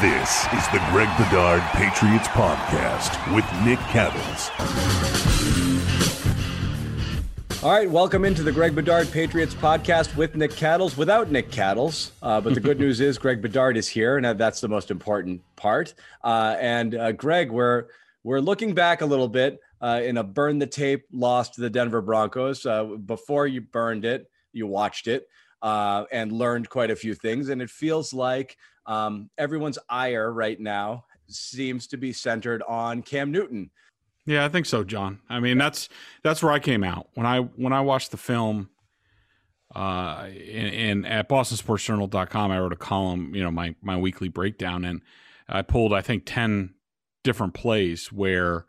This is the Greg Bedard Patriots Podcast with Nick Cattles. All right, welcome into the Greg Bedard Patriots Podcast with Nick Cattles without Nick Cattles. Uh, but the good news is Greg Bedard is here, and that's the most important part. Uh, and uh, Greg, we're we're looking back a little bit uh, in a burn the tape loss to the Denver Broncos. Uh, before you burned it, you watched it uh, and learned quite a few things, and it feels like um, everyone's ire right now seems to be centered on Cam Newton. Yeah, I think so, John. I mean, that's that's where I came out when I when I watched the film. Uh, and, at BostonSportsJournal.com, I wrote a column, you know, my my weekly breakdown, and I pulled I think ten different plays where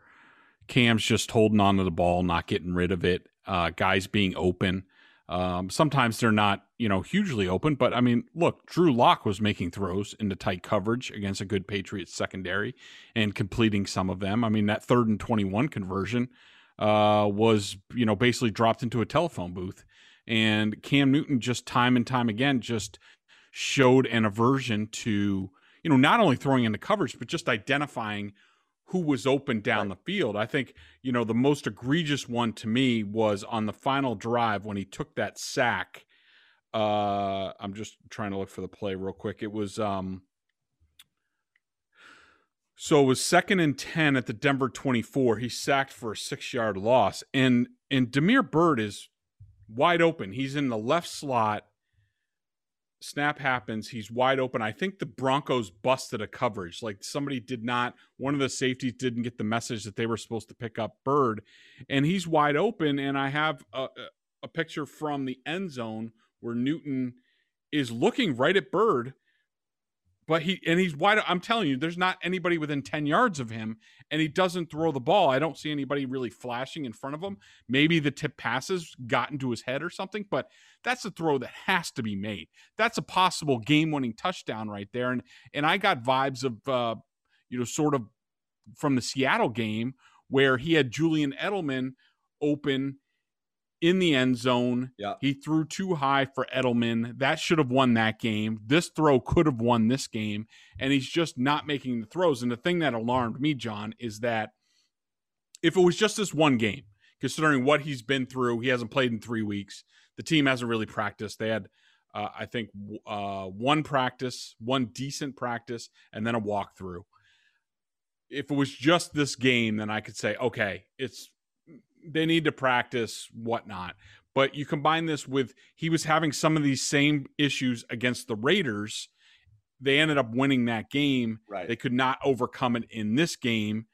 Cam's just holding on to the ball, not getting rid of it, uh, guys being open. Um, sometimes they're not, you know, hugely open, but I mean, look, Drew Lock was making throws into tight coverage against a good Patriots secondary and completing some of them. I mean, that third and 21 conversion uh, was, you know, basically dropped into a telephone booth. And Cam Newton just time and time again just showed an aversion to, you know, not only throwing into coverage, but just identifying who was open down right. the field. I think, you know, the most egregious one to me was on the final drive when he took that sack. Uh, I'm just trying to look for the play real quick. It was um so it was second and 10 at the Denver 24. He sacked for a 6-yard loss and and Damiere Byrd is wide open. He's in the left slot snap happens he's wide open. I think the broncos busted a coverage. Like somebody did not one of the safeties didn't get the message that they were supposed to pick up Byrd, and he's wide open and i have a, a picture from the end zone where newton is looking right at Byrd but he and he's wide i'm telling you there's not anybody within 10 yards of him and he doesn't throw the ball. I don't see anybody really flashing in front of him. Maybe the tip passes got into his head or something but that's a throw that has to be made. That's a possible game-winning touchdown right there and and i got vibes of uh you know sort of from the seattle game where he had julian edelman open in the end zone. Yeah. He threw too high for Edelman. That should have won that game. This throw could have won this game. And he's just not making the throws. And the thing that alarmed me, John, is that if it was just this one game, considering what he's been through, he hasn't played in three weeks. The team hasn't really practiced. They had, uh, I think, uh, one practice, one decent practice, and then a walkthrough. If it was just this game, then I could say, okay, it's they need to practice, whatnot. But you combine this with he was having some of these same issues against the Raiders. They ended up winning that game. Right. They could not overcome it in this game.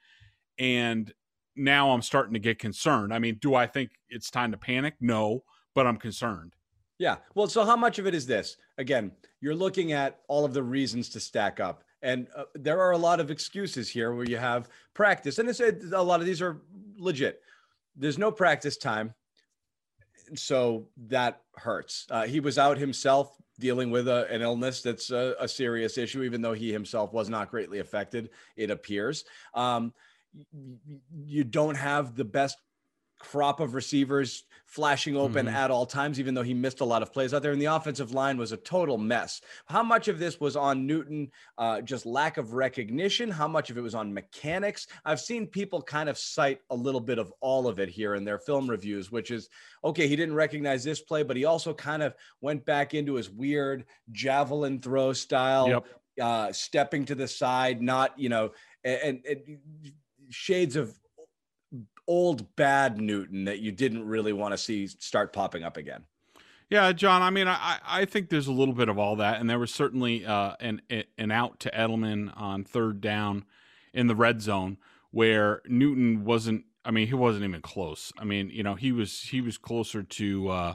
And now I'm starting to get concerned. I mean, do I think it's time to panic? No, but I'm concerned. Yeah. Well, so how much of it is this? Again, you're looking at all of the reasons to stack up. And uh, there are a lot of excuses here where you have practice. And a lot of these are legit there's no practice time. So that hurts. Uh, he was out himself dealing with a, an illness that's a, a, serious issue, even though he himself was not greatly affected, it appears. Um, you don't have the best crop of receivers flashing open mm-hmm. at all times, even though he missed a lot of plays out there. And the offensive line was a total mess. How much of this was on Newton, uh, just lack of recognition? How much of it was on mechanics? I've seen people kind of cite a little bit of all of it here in their film reviews, which is okay, he didn't recognize this play, but he also kind of went back into his weird javelin throw style, yep. uh, stepping to the side, not, you know, and, and shades of old bad Newton that you didn't really want to see start popping up again. Yeah, John. I mean, I, I think there's a little bit of all that, and there was certainly uh, an an out to Edelman on third down in the red zone where Newton wasn't. I mean, he wasn't even close. I mean, you know, he was he was closer to uh,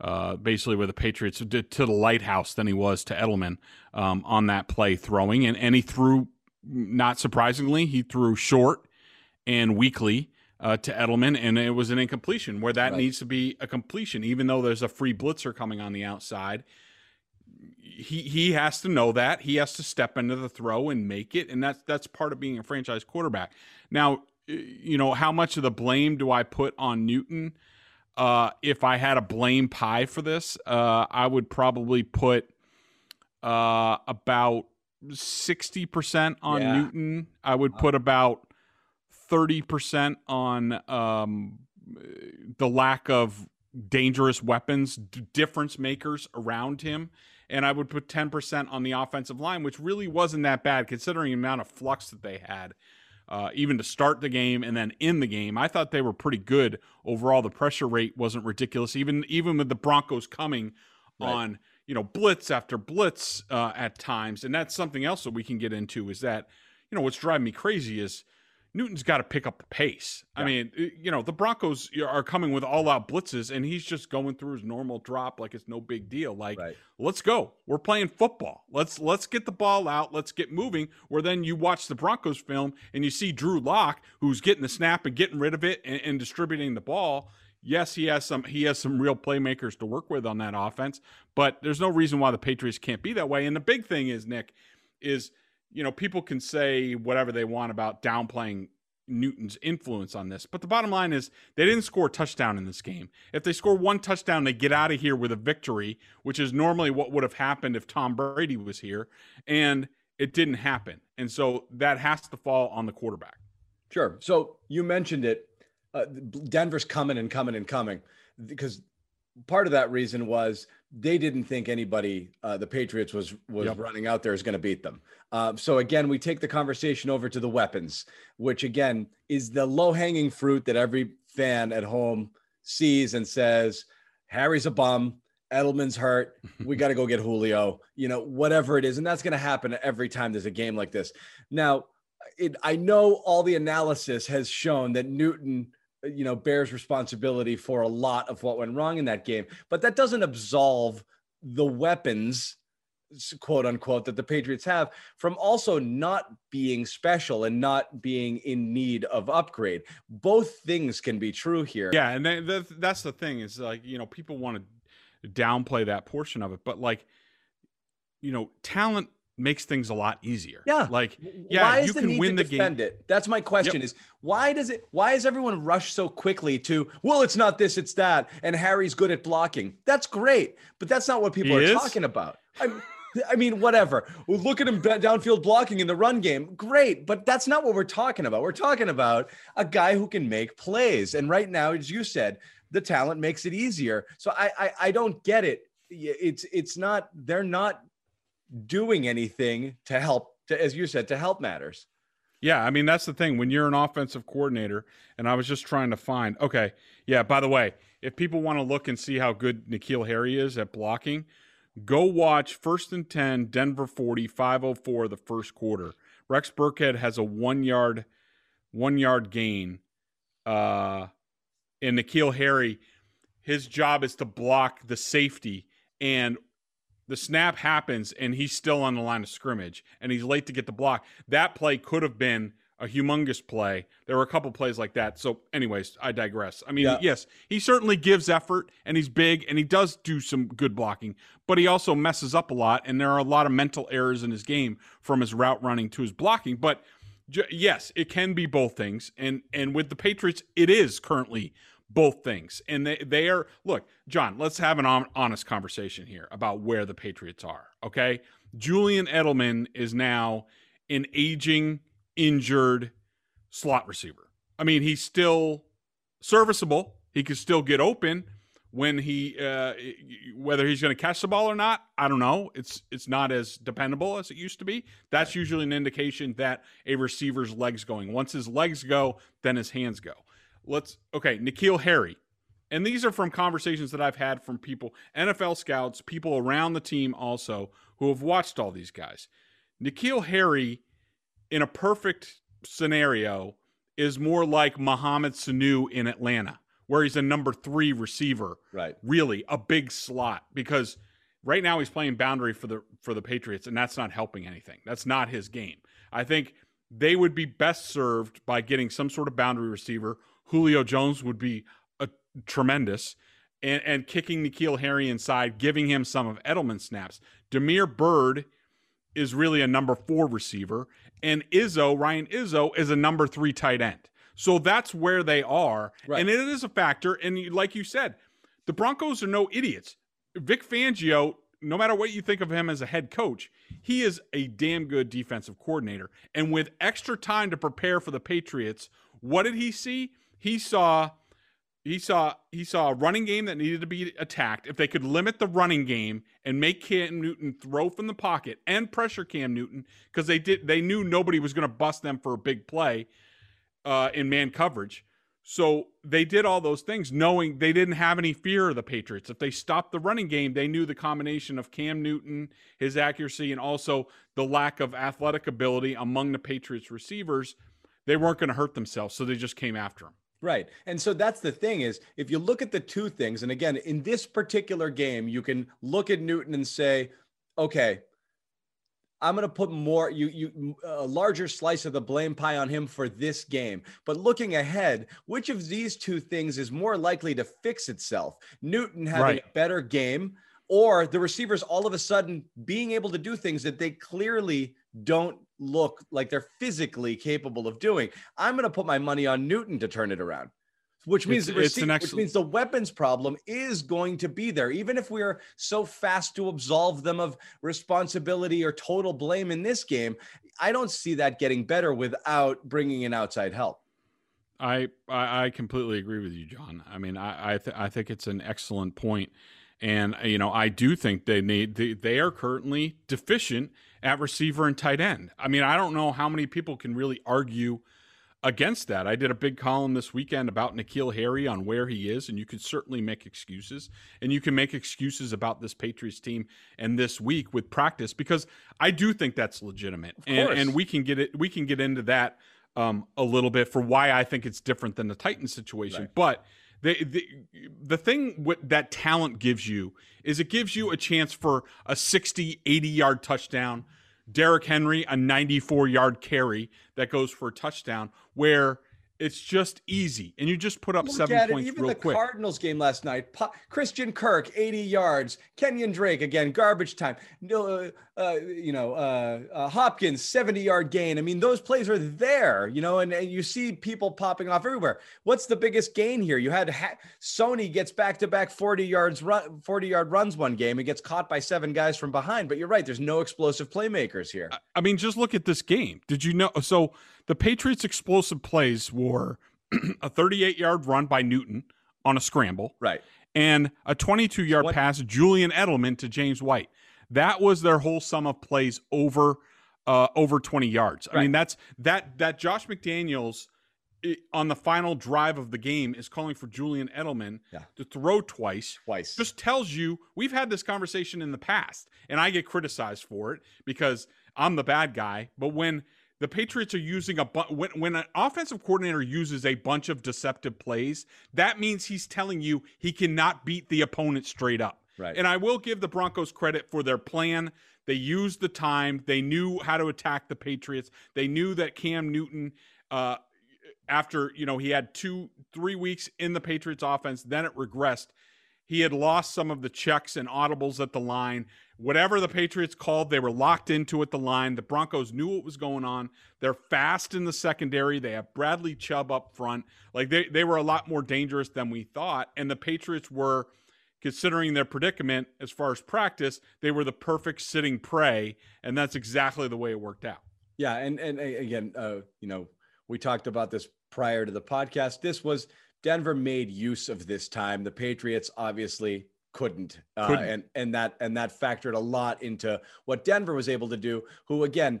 uh, basically where the Patriots did to the lighthouse than he was to Edelman um, on that play throwing, and and he threw not surprisingly he threw short and weakly. Uh, to Edelman, and it was an incompletion where that right. needs to be a completion, even though there's a free blitzer coming on the outside he he has to know that he has to step into the throw and make it, and that's that's part of being a franchise quarterback. Now, you know how much of the blame do I put on Newton? Uh, if I had a blame pie for this, uh, I would probably put uh, about sixty percent on yeah. Newton. I would put about thirty percent on um, the lack of dangerous weapons, difference makers around him and I would put 10% on the offensive line, which really wasn't that bad considering the amount of flux that they had. Uh, even to start the game and then in the game, I thought they were pretty good overall. The pressure rate wasn't ridiculous, even even with the Broncos coming right. on you know blitz after blitz uh, at times, and that's something else that we can get into. Is that you know what's driving me crazy is Newton's got to pick up the pace. Yeah. I mean, you know, the Broncos are coming with all out blitzes and he's just going through his normal drop like it's no big deal. Like, right. let's go. We're playing football. Let's let's get the ball out. Let's get moving. Where then you watch the Broncos film and you see Drew Lock who's getting the snap and getting rid of it and, and distributing the ball. Yes, he has some he has some real playmakers to work with on that offense, but there's no reason why the Patriots can't be that way. And the big thing is, Nick, is – you know, people can say whatever they want about downplaying Newton's influence on this. But the bottom line is they didn't score a touchdown in this game. If they score one touchdown, they get out of here with a victory, which is normally what would have happened if Tom Brady was here. And it didn't happen. And so that has to fall on the quarterback. Sure. So you mentioned it. Uh, Denver's coming and coming and coming because part of that reason was they didn't think anybody, uh, the Patriots, was was yep. running out there is going to beat them. Uh, so again, we take the conversation over to the weapons, which again is the low hanging fruit that every fan at home sees and says, "Harry's a bum." Edelman's hurt. We got to go get Julio, you know, whatever it is. And that's going to happen every time there's a game like this. Now, it, I know all the analysis has shown that Newton you know, bears responsibility for a lot of what went wrong in that game. But that doesn't absolve the weapons, quote unquote, that the Patriots have from also not being special and not being in need of upgrade. Both things can be true here. Yeah. And that's the thing is like, you know, people want to downplay that portion of it, but like, you know, talent makes things a lot easier. Yeah. Like, yeah, why you can win the game. It? That's my question yep. is why does it why is everyone rush so quickly to, well, it's not this, it's that. And Harry's good at blocking. That's great. But that's not what people he are is? talking about. I, I mean, whatever. look at him downfield blocking in the run game. Great. But that's not what we're talking about. We're talking about a guy who can make plays. And right now, as you said, the talent makes it easier. So I I, I don't get it. It's it's not they're not doing anything to help to, as you said to help matters. Yeah i mean that's the thing. When you're an offensive coordinator and i was just trying to find okay yeah by the way if people want to look and see how good N'Keal Harry is at blocking go watch first and 10 denver 40 504 the first quarter. Rex burkhead has a one yard one yard gain uh and N'Keal Harry his job is to block the safety and the snap happens and he's still on the line of scrimmage and he's late to get the block. That play could have been a humongous play. There were a couple plays like that. So, anyways, I digress. I mean, yeah. yes, he certainly gives effort and he's big and he does do some good blocking, but he also messes up a lot. And there are a lot of mental errors in his game from his route running to his blocking. But yes, it can be both things. And and with the Patriots, it is currently both things. And they, they are, look, John, let's have an honest conversation here about where the Patriots are. Okay. Julian Edelman is now an aging, injured slot receiver. I mean, he's still serviceable. He can still get open when he uh, whether he's going to catch the ball or not i don't know it's it's not as dependable as it used to be that's usually an indication that a receiver's legs going once his legs go then his hands go let's okay, N'Keal Harry. And these are from conversations that I've had from people, NFL scouts, people around the team also who have watched all these guys. N'Keal Harry, in a perfect scenario, is more like Mohamed Sanu in Atlanta, where he's a number three receiver. Right. Really, a big slot because right now he's playing boundary for the for the Patriots, and that's not helping anything. That's not his game. I think they would be best served by getting some sort of boundary receiver. Julio Jones would be a tremendous. And, and kicking N'Keal Harry inside, giving him some of Edelman's snaps. Damiere Byrd is really a number four receiver, and Izzo, Ryan Izzo, is a number three tight end. So that's where they are. Right. And it is a factor. And like you said, the Broncos are no idiots. Vic Fangio, no matter what you think of him as a head coach, he is a damn good defensive coordinator. And with extra time to prepare for the Patriots, what did he see? He saw he saw he saw a running game that needed to be attacked. If they could limit the running game and make Cam Newton throw from the pocket and pressure Cam Newton, because they did they knew nobody was going to bust them for a big play uh, in man coverage. So they did all those things knowing they didn't have any fear of the Patriots. If they stopped the running game, they knew the combination of Cam Newton, his accuracy, and also the lack of athletic ability among the Patriots receivers, they weren't going to hurt themselves. So they just came after him. Right. And so that's the thing is if you look at the two things, and again, in this particular game, you can look at Newton and say, okay, I'm going to put more you you a larger slice of the blame pie on him for this game. But looking ahead, which of these two things is more likely to fix itself? Newton having right. a better game or the receivers all of a sudden being able to do things that they clearly don't look like they're physically capable of doing. I'm going to put my money on Newton to turn it around. Which means, it's, it's which means the weapons problem is going to be there. Even if we're so fast to absolve them of responsibility or total blame in this game, I don't see that getting better without bringing in outside help. I I completely agree with you, John. I mean, I I, th- I think it's an excellent point, and you know I do think they need they, they are currently deficient at receiver and tight end. I mean, I don't know how many people can really argue against that. I did a big column this weekend about N'Keal Harry on where he is, and you can certainly make excuses. And you can make excuses about this Patriots team and this week with practice because I do think that's legitimate. And, and, we can get it we can get into that um, a little bit for why I think it's different than the Titans situation. Right. But the, the the thing that talent gives you is it gives you a chance for a 60 80 yard touchdown. Derrick Henry a 94 yard carry that goes for a touchdown where it's just easy, and you just put up Look seven points Even real the quick. Cardinals game last night, Christian Kirk, 80 yards. Kenyon Drake again, garbage time. Uh, uh, you know, uh, uh, Hopkins, 70 yard gain. I mean, those plays are there. You know, and, and, you see people popping off everywhere. What's the biggest gain here? You had ha- Sony gets back to back 40 yards run, 40 yard runs one game and gets caught by seven guys from behind. But you're right. There's no explosive playmakers here. I mean, just look at this game. Did you know? So the Patriots' explosive plays were a 38 yard run by Newton on a scramble. Right. And a 22 yard pass, Julian Edelman to James White. That was their whole sum of plays over uh, over 20 yards. Right. I mean, that's that that Josh McDaniels on the final drive of the game is calling for Julian Edelman yeah. to throw twice. Twice. Just tells you we've had this conversation in the past, and I get criticized for it because I'm the bad guy. But when the Patriots are using a bu- when when an offensive coordinator uses a bunch of deceptive plays, that means he's telling you he cannot beat the opponent straight up. Right. And I will give the Broncos credit for their plan. They used the time. They knew how to attack the Patriots. They knew that Cam Newton uh, after, you know, he had 2 3 weeks in the Patriots offense, then it regressed. He had lost some of the checks and audibles at the line. Whatever the Patriots called, they were locked into at the line. The Broncos knew what was going on. They're fast in the secondary. They have Bradley Chubb up front. Like they, they were a lot more dangerous than we thought. And the Patriots were, considering their predicament as far as practice, they were the perfect sitting prey. And that's exactly the way it worked out. Yeah. And, and again, uh, you know, we talked about this prior to the podcast. This was Denver made use of this time. The Patriots obviously couldn't, uh, couldn't. and and that and that factored a lot into what Denver was able to do. Who again,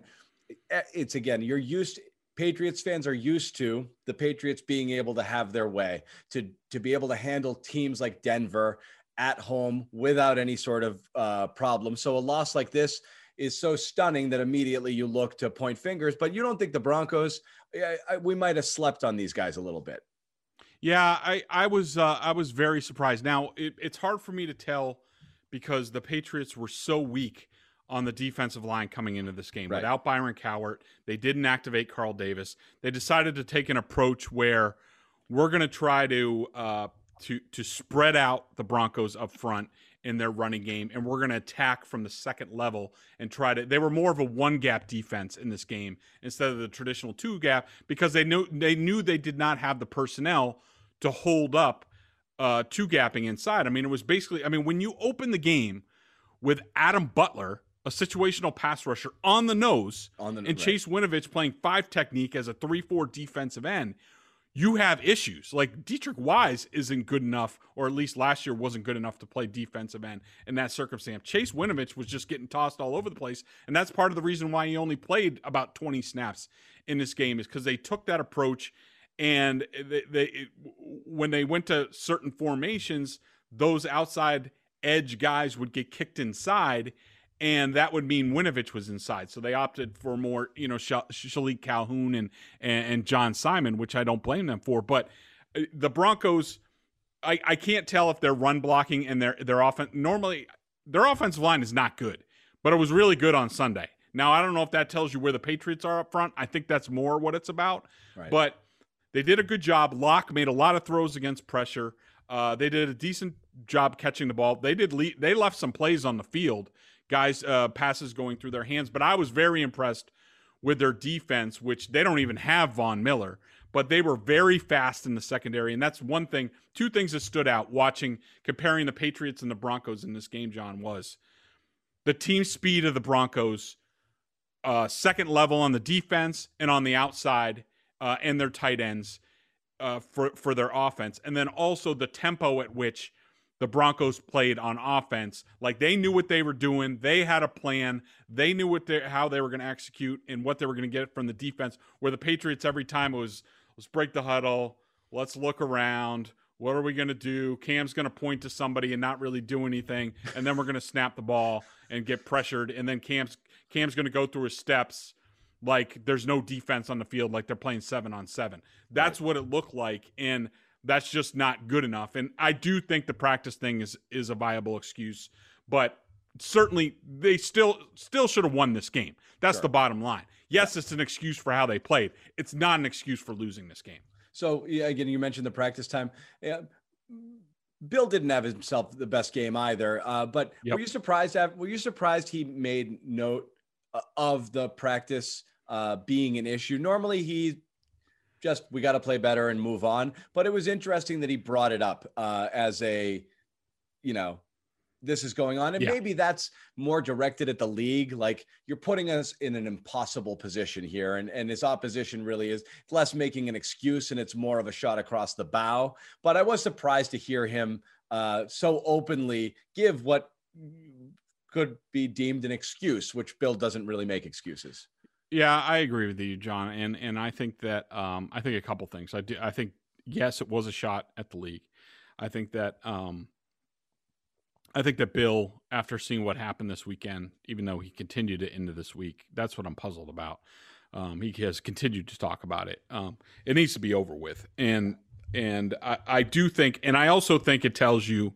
eh, it's again you're used. Patriots fans are used to the Patriots being able to have their way, to to be able to handle teams like Denver at home without any sort of uh, problem. So a loss like this is so stunning that immediately you look to point fingers. But you don't think the Broncos? I, I, we might have slept on these guys a little bit. Yeah, I I was uh, I was very surprised. Now it, it's hard for me to tell because the Patriots were so weak on the defensive line coming into this game. Right. Without Byron Cowart, they didn't activate Carl Davis. They decided to take an approach where we're going to try to uh, to to spread out the Broncos up front in their running game, and we're going to attack from the second level and try to. They were more of a one gap defense in this game instead of the traditional two gap because they knew they knew they did not have the personnel to hold up uh, two gapping inside. I mean, it was basically. I mean, when you open the game with Adam Butler, a situational pass rusher on the nose, On the- and right. Chase Winovich playing five technique as a three-four defensive end, you have issues. Like Deatrich Wise isn't good enough, or at least last year wasn't good enough to play defensive end in that circumstance. Chase Winovich was just getting tossed all over the place, and that's part of the reason why he only played about 20 snaps in this game is because they took that approach, and they, they when they went to certain formations, those outside edge guys would get kicked inside. And that would mean Winovich was inside, so they opted for more, you know, Sh- Shilique Calhoun and, and and John Simon, which I don't blame them for. But uh, the Broncos, I, I can't tell if they're run blocking and their their offense. Normally, their offensive line is not good, but it was really good on Sunday. Now I don't know if that tells you where the Patriots are up front. I think that's more what it's about. Right. But they did a good job. Lock made a lot of throws against pressure. Uh, they did a decent job catching the ball. They did. Le- they left some plays on the field, guys. Uh, passes going through their hands. But I was very impressed with their defense, which they don't even have Von Miller, but they were very fast in the secondary. And that's one thing. Two things that stood out watching comparing the Patriots and the Broncos in this game. John was the team speed of the Broncos, uh, second level on the defense and on the outside, uh, and their tight ends uh, for for their offense, and then also the tempo at which the Broncos played on offense. Like they knew what they were doing, they had a plan, they knew what they how they were going to execute and what they were going to get from the defense. Where the Patriots every time it was let's break the huddle, let's look around. What are we going to do? Cam's going to point to somebody and not really do anything, and then we're going to snap the ball and get pressured, and then Cam's Cam's going to go through his steps like there's no defense on the field, like they're playing seven on seven. That's what it looked like, and that's just not good enough. And I do think the practice thing is is a viable excuse, but certainly they still still should have won this game. That's the bottom line. Yes, it's an excuse for how they played. It's not an excuse for losing this game. So yeah, again, you mentioned the practice time. Yeah, Bill didn't have himself the best game either. Uh, but Yep. were you surprised? At, were you surprised he made note uh, of the practice uh, being an issue? Normally, he just we got to play better and move on. But it was interesting that he brought it up uh, as a, you know, this is going on, and Yeah. maybe that's more directed at the league. Like you're putting us in an impossible position here, and and his opposition really is less making an excuse, and it's more of a shot across the bow. But I was surprised to hear him uh, so openly give what could be deemed an excuse, which Bill doesn't really make excuses. Yeah, I agree with you, John, and and I think that um, I think a couple things. I do. I think yes, it was a shot at the league. I think that um, I think that Bill, after seeing what happened this weekend, even though he continued it into this week, that's what I'm puzzled about. Um, he has continued to talk about it. Um, it needs to be over with, and and I, I do think, and I also think it tells you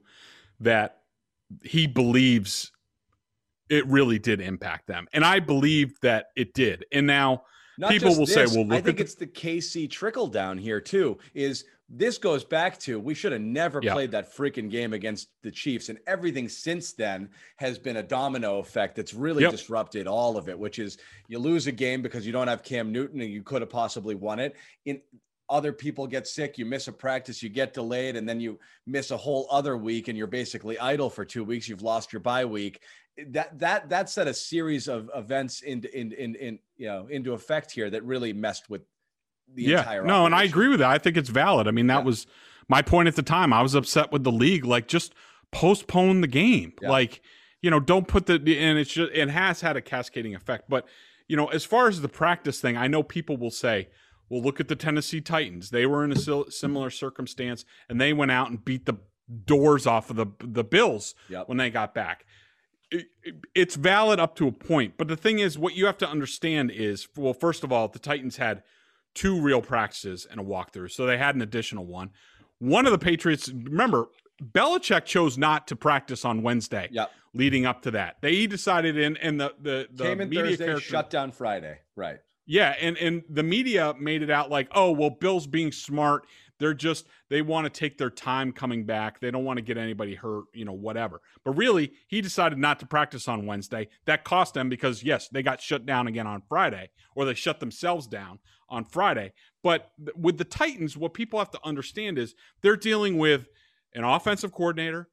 that he believes it really did impact them, and I believe that it did. And now Not people will say, "Well, look I think the- it's the KC trickle down here too. Is this goes back to we should have never Yeah. played that freaking game against the Chiefs, and everything since then has been a domino effect that's really Yep. disrupted all of it. Which is you lose a game because you don't have Cam Newton, and you could have possibly won it. In other people get sick, you miss a practice, you get delayed, and then you miss a whole other week, and you're basically idle for two weeks. You've lost your bye week that that that set a series of events into in in in you know into effect here that really messed with the yeah, entire no, and I agree with that. I think it's valid. I mean, that Yeah. was my point at the time. I was upset with the league. Like, just postpone the game. Yeah. Like, you know, don't put the and it's just it has had a cascading effect. But you know, as far as the practice thing, I know people will say, "Well, look at the Tennessee Titans. They were in a similar circumstance, and they went out and beat the doors off of the the Bills Yep. when they got back." It- it- It's valid up to a point, but the thing is, what you have to understand is, well, first of all, the Titans had two real practices and a walkthrough. So they had an additional one. One of the Patriots, remember, Belichick chose not to practice on Wednesday. Yep. Leading up to that, they decided in and the the, the Came in media Thursday, character, shut down Friday. Right. yeah, and and the media made it out like, oh well, Bill's being smart. They're just they want to take their time coming back. They don't want to get anybody hurt, you know, whatever. But really, he decided not to practice on Wednesday. That cost them because yes, they got shut down again on Friday, or they shut themselves down on Friday. But with the Titans, what people have to understand is they're dealing with an offensive coordinator,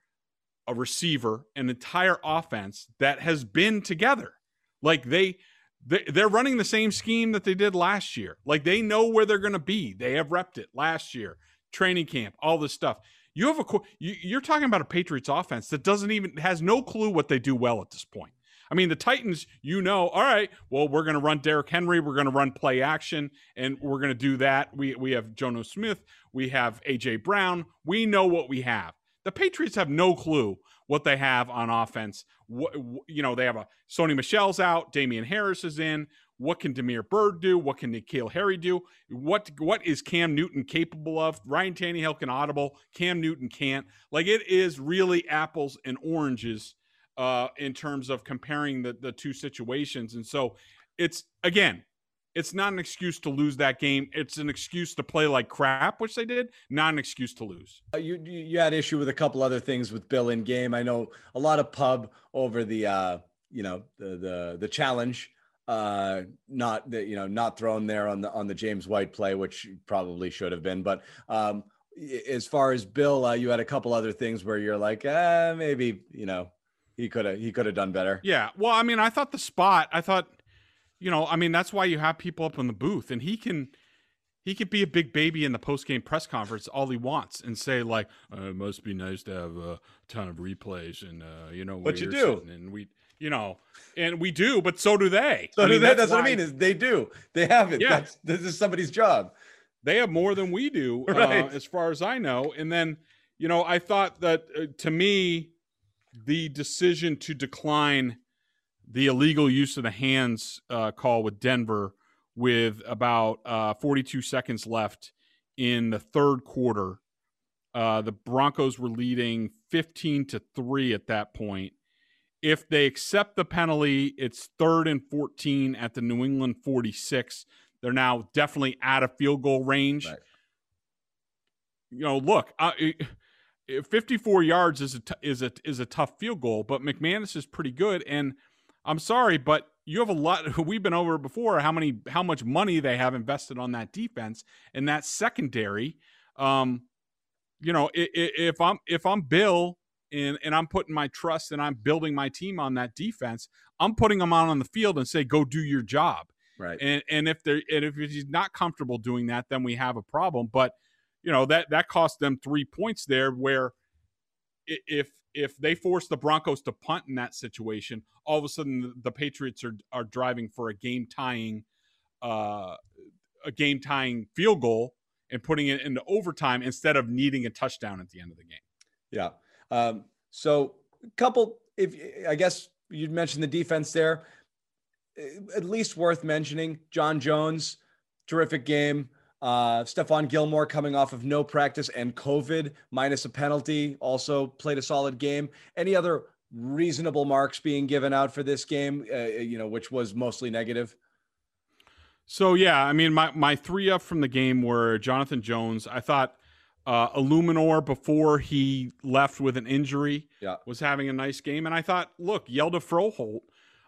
a receiver, an entire offense that has been together. Like they they, they're running the same scheme that they did last year. Like they know where they're going to be. They have repped it last year, training camp, all this stuff. You have a you, you're talking about a Patriots offense that doesn't even has no clue what they do well at this point. I mean, the Titans, you know, all right, well, we're going to run Derrick Henry, we're going to run play action, and we're going to do that. We we have Jonnu Smith, we have AJ Brown, we know what we have. The Patriots have no clue what they have on offense. What, you know, they have a Sony Michel's out, Damien Harris is in. What can Damiere Byrd do? What can N'Keal Harry do? What what is Cam Newton capable of? Ryan Tannehill can audible. Cam Newton can't. Like it is really apples and oranges uh, in terms of comparing the the two situations. And so it's again, it's not an excuse to lose that game. It's an excuse to play like crap, which they did. Not an excuse to lose. Uh, you you had issue with a couple other things with Bill in game. I know a lot of pub over the uh, you know the the the challenge uh not the you know not thrown there on the on the James White play which probably should have been but um as far as Bill uh, you had a couple other things where you're like uh maybe you know he could have he could have done better. Yeah. Well, I mean, I thought the spot. I thought, you know, I mean, that's why you have people up in the booth, and he can. He could be a big baby in the post game press conference all he wants and say like, uh, "It must be nice to have a ton of replays and uh, you know But you do. and we, you know, and we do, but so do they. So I mean, that, that's, what I mean is they do they have it. Yeah. That's this is somebody's job. they have more than we do uh, as far as i know and then you know i thought that uh, to me the decision to decline the illegal use of the hands uh, call with denver with about uh, 42 seconds left in the third quarter uh, the broncos were leading 15 to 3 at that point if they accept the penalty it's third and 14 at the new england 46 they're now definitely out of field goal range. Right. You know, look, it- 54 yards is a t- is a is a tough field goal, but McManus is pretty good. And I'm sorry, but you have a lot. We've been over before how many how much money they have invested on that defense and that secondary. Um, you know, if I'm if I'm Bill and and I'm putting my trust and I'm building my team on that defense, I'm putting them out on the field and say, go do your job. Right. And and if they're and if he's not comfortable doing that, then we have a problem. But you know that that cost them three points there. Where if if they force the Broncos to punt in that situation, all of a sudden the, Patriots are are driving for a game tying, uh, a game tying field goal and putting it into overtime instead of needing a touchdown at the end of the game. Yeah. Um, so a couple, if I guess you mentioned the defense there, at least worth mentioning. John Jones, terrific game. Uh, Stephon Gilmore coming off of no practice and COVID minus a penalty, also played a solid game. Any other reasonable marks being given out for this game? Uh, you know, which was mostly negative. So yeah, I mean my my three up from the game were Jonathan Jones. I thought uh Eluemunor before he left with an injury Yeah. was having a nice game. And I thought, look, Hjalte Froholdt,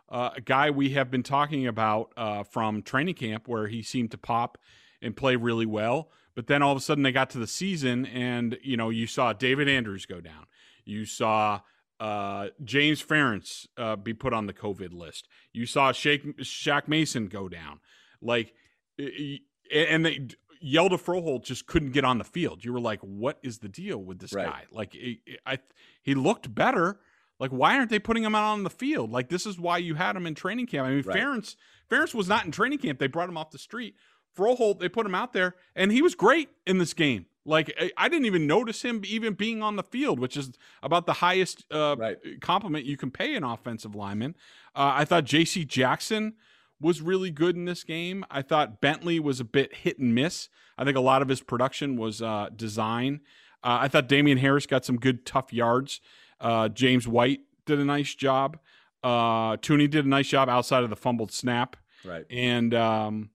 uh, a guy we have been talking about uh, from training camp where he seemed to pop and play really well. But then all of a sudden they got to the season and, you know, you saw David Andrews go down. You saw uh, James Ferentz uh, be put on the COVID list. You saw Shaq, Shaq Mason go down. Like, and they, Hjalte Froholdt just couldn't get on the field. You were like, what is the deal with this Right. guy? Like, I, I, he looked better. Like, why aren't they putting him out on the field? Like, this is why you had him in training camp. I mean, Right. Ferentz, Ferentz was not in training camp. They brought him off the street. Froholdt, they put him out there, and he was great in this game. Like, I, didn't even notice him even being on the field, which is about the highest uh, Right. compliment you can pay an offensive lineman. Uh, I thought J.C. Jackson was really good in this game. I thought Bentley was a bit hit and miss. I think a lot of his production was uh, design. Uh, I thought Damien Harris got some good tough yards. Uh, James White did a nice job. Uh, Thuney did a nice job outside of the fumbled snap. Right. And um,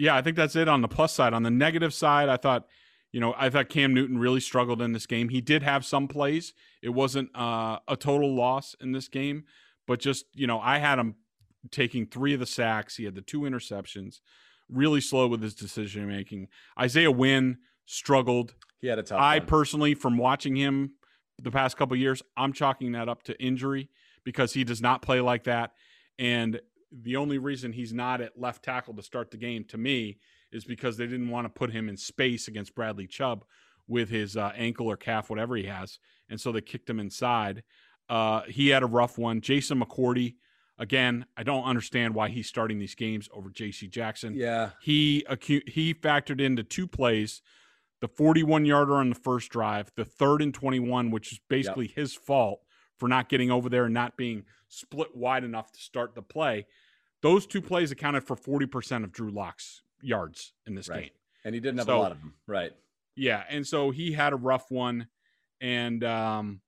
yeah, I think that's it on the plus side. On the negative side, I thought, you know, I thought Cam Newton really struggled in this game. He did have some plays. It wasn't uh, a total loss in this game, but just you know, I had him taking three of the sacks. He had the two interceptions. Really slow with his decision making. Isaiah Wynn struggled. He had a tough. I one. personally, from watching him the past couple years, I'm chalking that up to injury because he does not play like that. And the only reason he's not at left tackle to start the game, to me, is because they didn't want to put him in space against Bradley Chubb with his uh, ankle or calf, whatever he has, and so they kicked him inside. Uh, he had a rough one. Jason McCourty, again, I don't understand why he's starting these games over J.C. Jackson. Yeah. He acu- he factored into two plays, the 41 yarder on the first drive, the third and 21, which is basically yep. his fault for not getting over there and not being split wide enough to start the play. Those two plays accounted for 40% of Drew Lock's yards in this right. game. And he didn't have so, a lot of them. Right. Yeah. And so he had a rough one. And, um,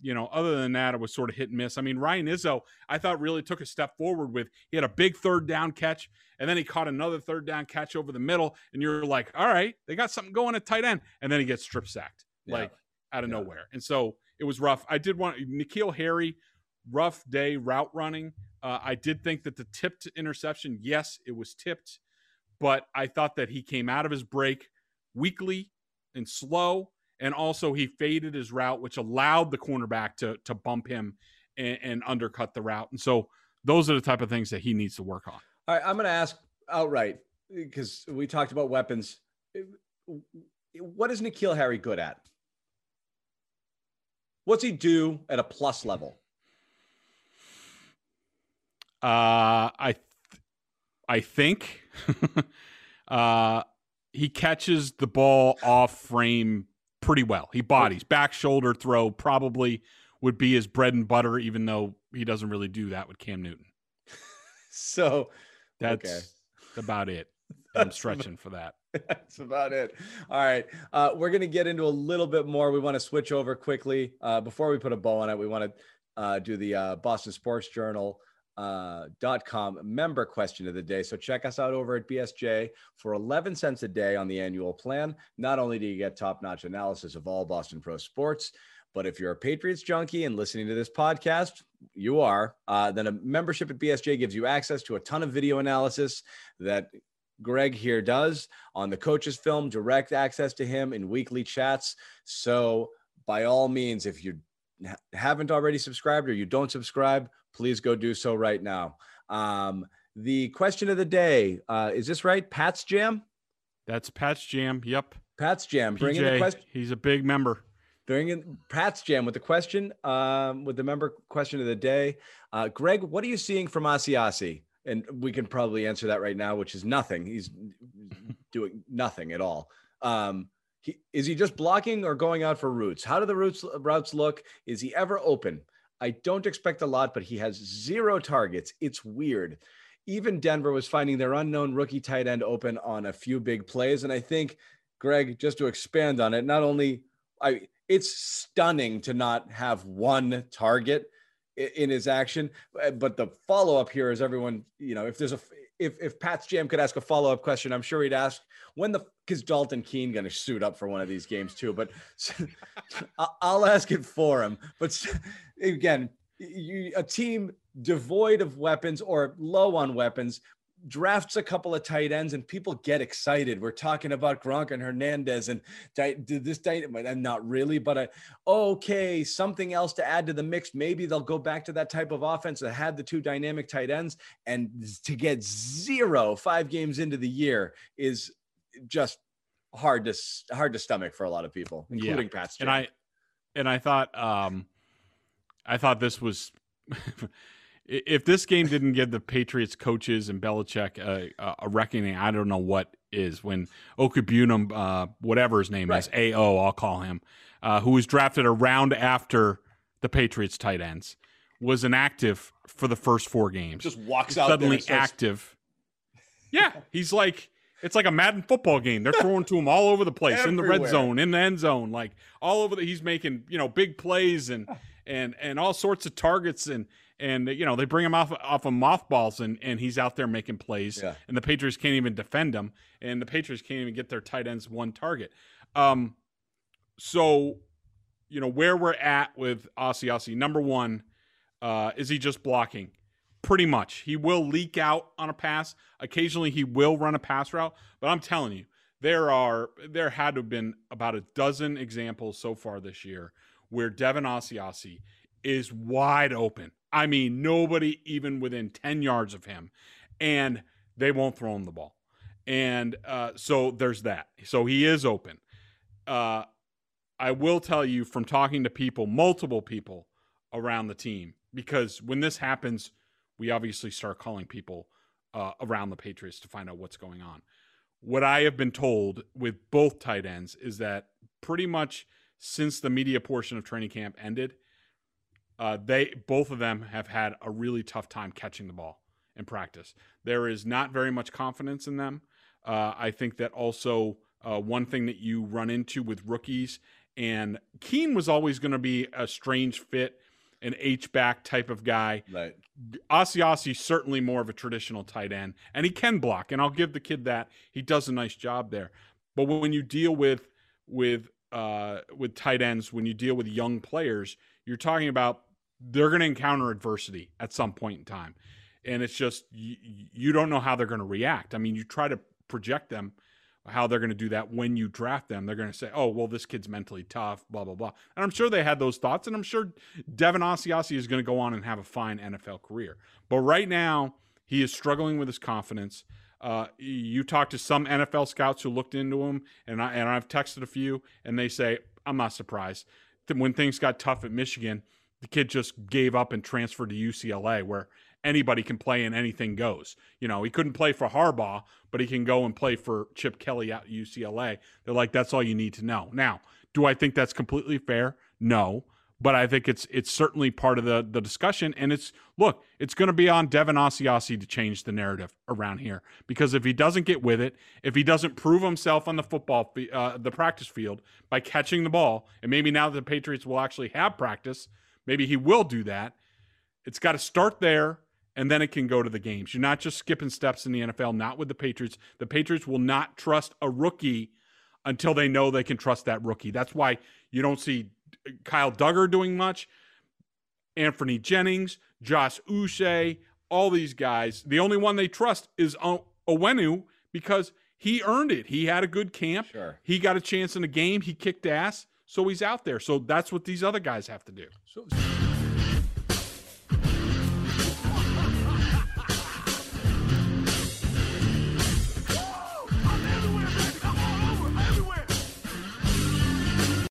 you know, other than that, it was sort of hit and miss. I mean, Ryan Izzo, I thought really took a step forward with he had a big third down catch, and then he caught another third down catch over the middle, and you're like, all right, they got something going at tight end, and then he gets strip sacked yeah. like out of yeah. nowhere, and so it was rough. I did want N'Keal Harry, rough day route running. Uh, I did think that the tipped interception, yes, it was tipped, but I thought that he came out of his break weakly and slow and also he faded his route, which allowed the cornerback to to bump him and, and undercut the route. And so those are the type of things that he needs to work on. All right, I'm going to ask outright because we talked about weapons. What is N'Keal Harry good at? What's he do at a plus level? Uh, I, th- I think, uh, he catches the ball off frame pretty well. He bodies back shoulder throw probably would be his bread and butter, even though he doesn't really do that with Cam Newton. so that's okay. about it. I'm stretching for that. That's about it. All right. Uh, we're going to get into a little bit more. We want to switch over quickly. Uh, before we put a bow on it, we want to uh, do the uh, Boston Sports Journal uh, com member question of the day. So check us out over at BSJ for 11 cents a day on the annual plan. Not only do you get top notch analysis of all Boston pro sports, but if you're a Patriots junkie and listening to this podcast, you are, uh, then a membership at BSJ gives you access to a ton of video analysis that Greg here does on the coach's film, direct access to him in weekly chats. So by all means, if you haven't already subscribed or you don't subscribe, please go do so right now. Um, the question of the day uh, is this right? Pat's Jam? That's Pat's Jam. Yep. Pat's Jam. Bring in the question. He's a big member. Bring in Pat's Jam with the question, um, with the member question of the day. Uh, Greg, what are you seeing from Asiasi? And we can probably answer that right now, which is nothing. He's doing nothing at all. Um, he, is he just blocking or going out for routes? How do the routes routes look? Is he ever open? I don't expect a lot, but he has zero targets. It's weird. Even Denver was finding their unknown rookie tight end open on a few big plays. And I think, Greg, just to expand on it, not only I it's stunning to not have one target in his action, uh, but the follow up here is everyone, you know, if there's a if if Pat's Jam could ask a follow up question, I'm sure he'd ask when the is Dalton Keene going to suit up for one of these games too. But I'll ask it for him. But again, you, a team devoid of weapons or low on weapons drafts a couple of tight ends and people get excited. We're talking about Gronk and Hernandez and did this dynamite. I'm not really, but I, okay, something else to add to the mix. Maybe they'll go back to that type of offense that had the two dynamic tight ends and to get zero five games into the year is just hard to hard to stomach for a lot of people, including yeah. Pat. And I and I thought um I thought this was if this game didn't give the Patriots coaches and Belichick a, a reckoning, I don't know what is. When Okwuegbunam, uh, whatever his name right. is, AO, I'll call him, uh, who was drafted a round after the Patriots tight ends, was inactive for the first four games. Just walks out there suddenly starts- active. Yeah, he's like it's like a Madden football game. They're throwing to him all over the place in the red zone, in the end zone, like all over the. He's making you know big plays and and and all sorts of targets and and you know they bring him off off of mothballs and and he's out there making plays Yeah. and the Patriots can't even defend him and the Patriots can't even get their tight ends one target. Um, so you know where we're at with Ossie Ossie. Number one, uh, is he just blocking? Pretty much. He will leak out on a pass. Occasionally, he will run a pass route. But I'm telling you, there are there had to have been about a dozen examples so far this year where Devin Asiasi is wide open. I mean, nobody even within 10 yards of him, and they won't throw him the ball. And uh, so there's that. So he is open. Uh, I will tell you from talking to people, multiple people around the team, because when this happens, we obviously start calling people uh, around the Patriots to find out what's going on. What I have been told with both tight ends is that pretty much since the media portion of training camp ended, uh, they both of them have had a really tough time catching the ball in practice. There is not very much confidence in them. Uh, I think that also uh, one thing that you run into with rookies, and Keene was always going to be a strange fit, an H back type of guy. Right. Asiasi certainly more of a traditional tight end, and he can block, and I'll give the kid that. He does a nice job there. But when you deal with with uh, with tight ends, when you deal with young players, you're talking about they're going to encounter adversity at some point in time, and it's just you, you don't know how they're going to react. I mean, you try to project them how they're going to do that when you draft them. They're going to say, "Oh, well, this kid's mentally tough," blah blah blah. And I'm sure they had those thoughts, and I'm sure Devin Asiasi is going to go on and have a fine NFL career. But right now, he is struggling with his confidence. Uh, you talk to some NFL scouts who looked into him, and I and I've texted a few, and they say, "I'm not surprised." When things got tough at Michigan, the kid just gave up and transferred to UCLA, where anybody can play and anything goes. You know, he couldn't play for Harbaugh, but he can go and play for Chip Kelly at UCLA. They're like, that's all you need to know. Now, do I think that's completely fair? No. But I think it's it's certainly part of the the discussion, and it's look, it's going to be on Devin Asiasi to change the narrative around here because if he doesn't get with it, if he doesn't prove himself on the football uh, the practice field by catching the ball, and maybe now that the Patriots will actually have practice, maybe he will do that. It's got to start there and then it can go to the games. You're not just skipping steps in the NFL, not with the Patriots. The Patriots will not trust a rookie until they know they can trust that rookie. That's why you don't see Kyle Dugger doing much, Anthony Jennings, Josh Uche, all these guys. The only one they trust is O- Onwenu because he earned it. He had a good camp. Sure. He got a chance in the game. He kicked ass. So he's out there. So that's what these other guys have to do. So